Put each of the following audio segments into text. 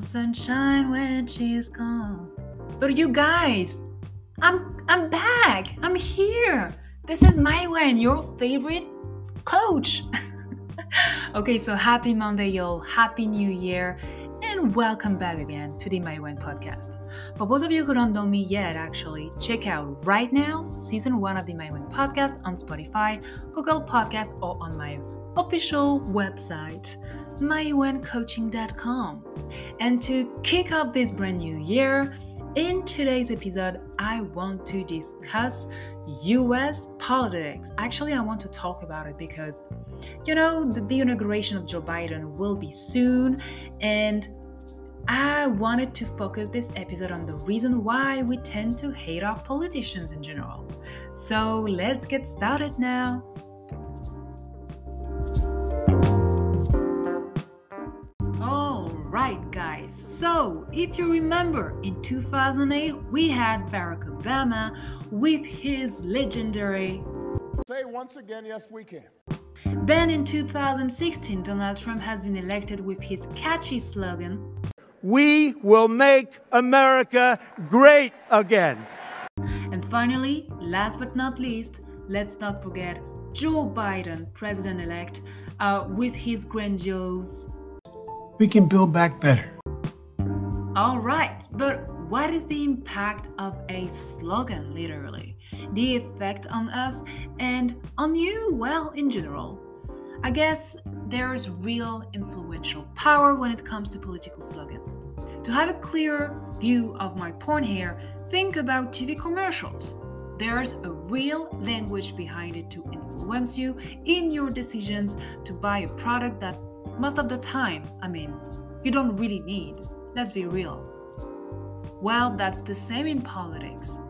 sunshine when she's gone. But you guys, I'm I'm back. I'm here. This is Maïwen, your favorite coach. okay, so happy Monday, y'all. Happy New Year. And welcome back again to the One podcast. For those of you who don't know me yet, actually, check out right now season one of the One podcast on Spotify, Google Podcast, or on my official website, myonecoaching.com. And to kick off this brand new year, in today's episode, I want to discuss US politics. Actually, I want to talk about it because, you know, the, the, inauguration of Joe Biden will be soon, and I wanted to focus this episode on the reason why we tend to hate our politicians in general. So let's get started now. Guys. So, if you remember, in 2008, we had Barack Obama with his legendary Say once again, yes, we can. Then in 2016, Donald Trump has been elected with his catchy slogan We will make America great again. And finally, last but not least, let's not forget Joe Biden, president elect, uh, with his grandiose we can build back better. All right, but what is the impact of a slogan, literally? The effect on us and on you, well, in general? I guess there's real influential power when it comes to political slogans. To have a clear view of my point here, think about TV commercials. There's a real language behind it to influence you in your decisions to buy a product that most of the time, I mean, you don't really need. Let's be real. Well, that's the same in politics.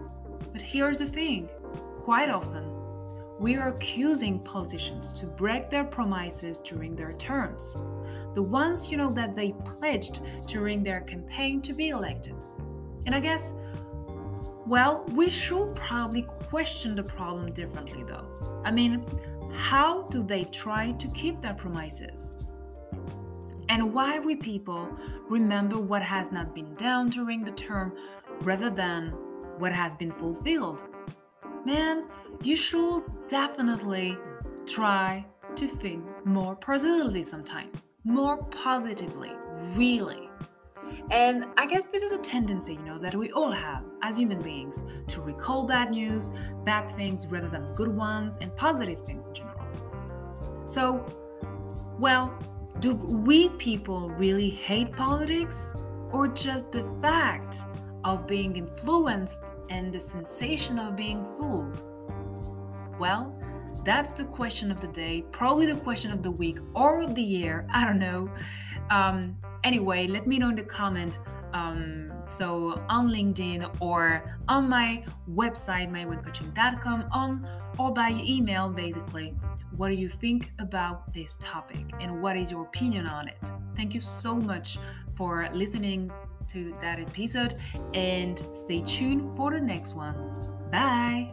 But here's the thing quite often, we are accusing politicians to break their promises during their terms. The ones, you know, that they pledged during their campaign to be elected. And I guess, well, we should probably question the problem differently, though. I mean, how do they try to keep their promises? And why we people remember what has not been done during the term rather than what has been fulfilled? Man, you should definitely try to think more positively sometimes. More positively, really. And I guess this is a tendency, you know, that we all have as human beings to recall bad news, bad things rather than good ones, and positive things in general. So, well, do we people really hate politics? Or just the fact of being influenced and the sensation of being fooled? Well, that's the question of the day, probably the question of the week or of the year. I don't know. Um, anyway, let me know in the comment. Um, so on LinkedIn or on my website, myonecoaching.com, on or by email, basically what do you think about this topic and what is your opinion on it? Thank you so much for listening to that episode and stay tuned for the next one. Bye.